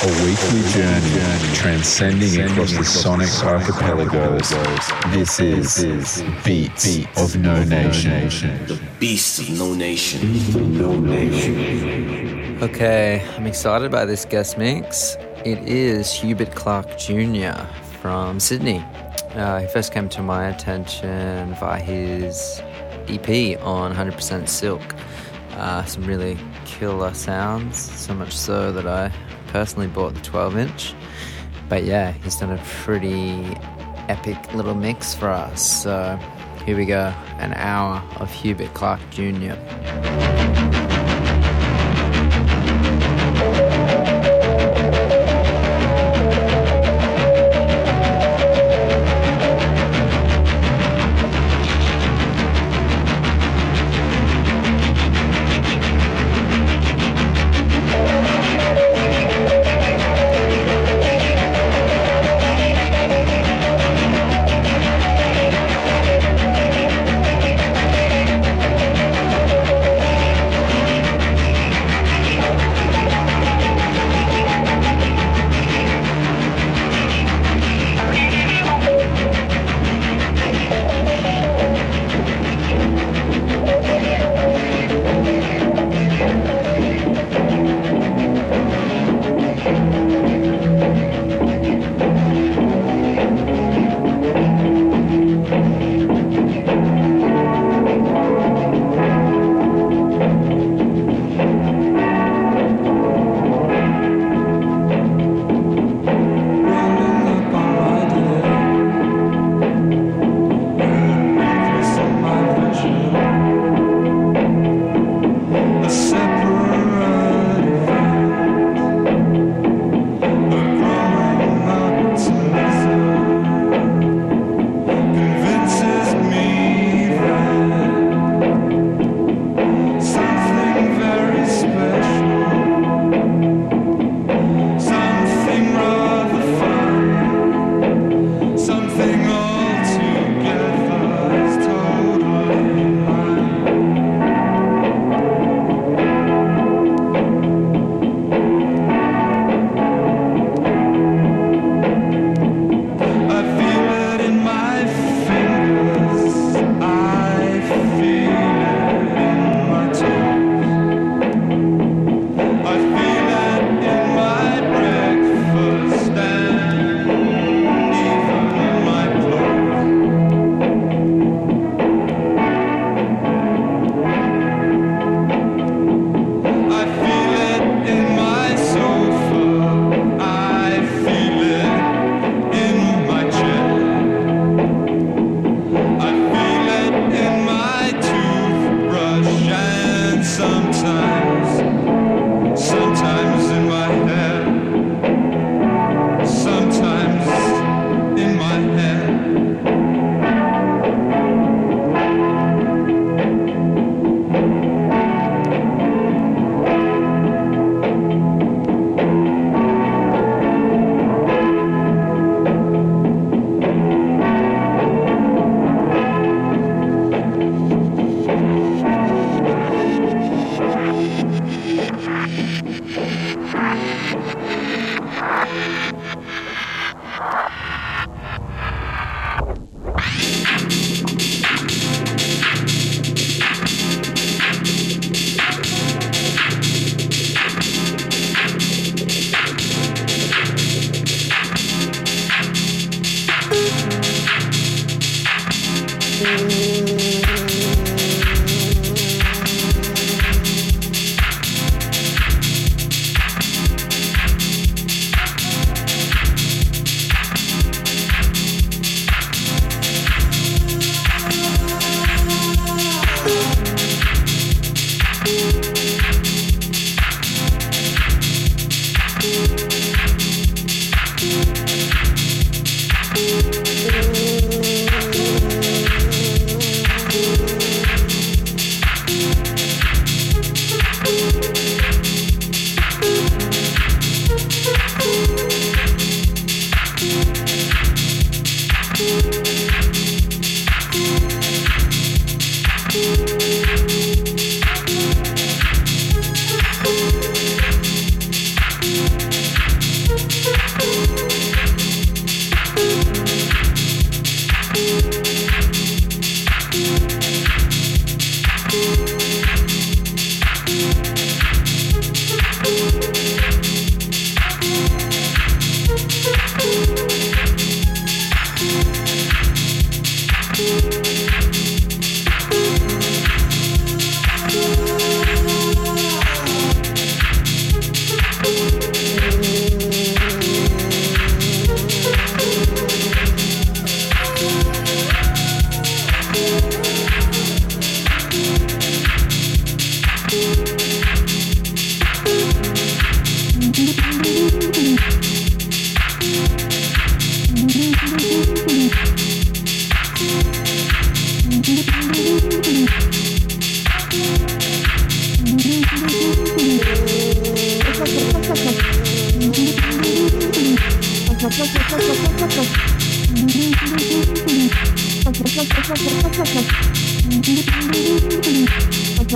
A weekly journey transcending across the sonic archipelagos. This is Beats of No Nation. The Beast of No Nation. No Nation. Okay, I'm excited by this guest mix. It is Hubert Clarke Jr. from Sydney. Uh, he first came to my attention via his EP on 100% Silk. Uh, some really killer sounds, so much so that I personally bought the 12 inch. But yeah, he's done a pretty epic little mix for us. So here we go an hour of Hubert Clarke Jr.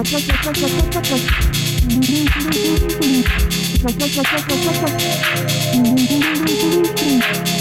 Thank you.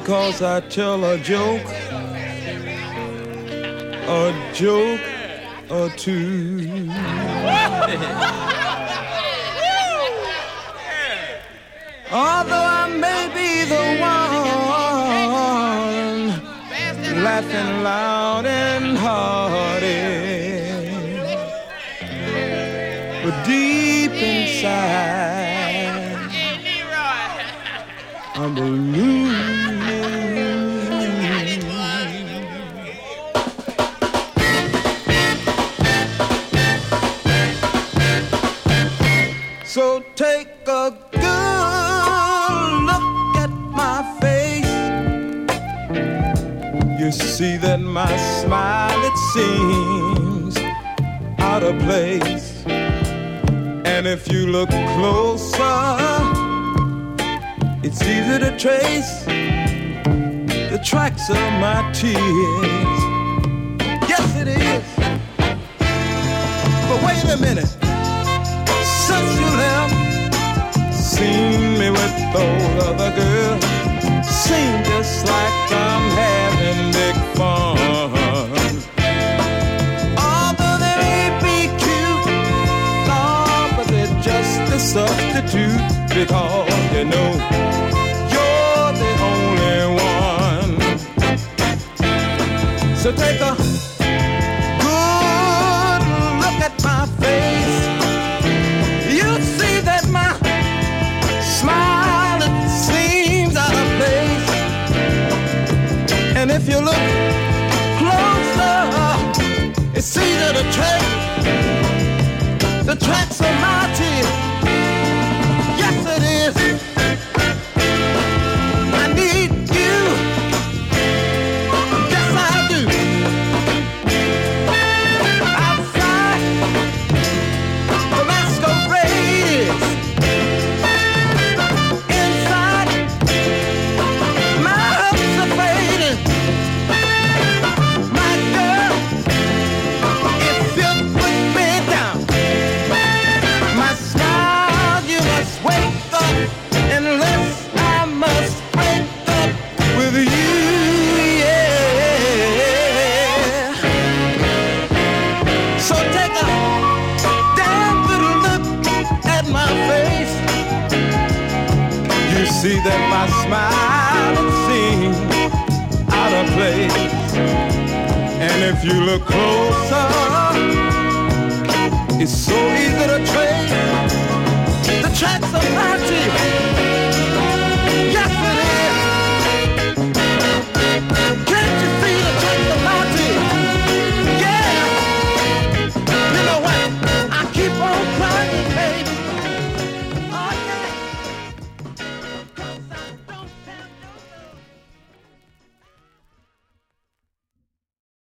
because I tell a joke, a joke or two. Although I may be the one laughing loud. look closer, it's easy to trace the tracks of my tears.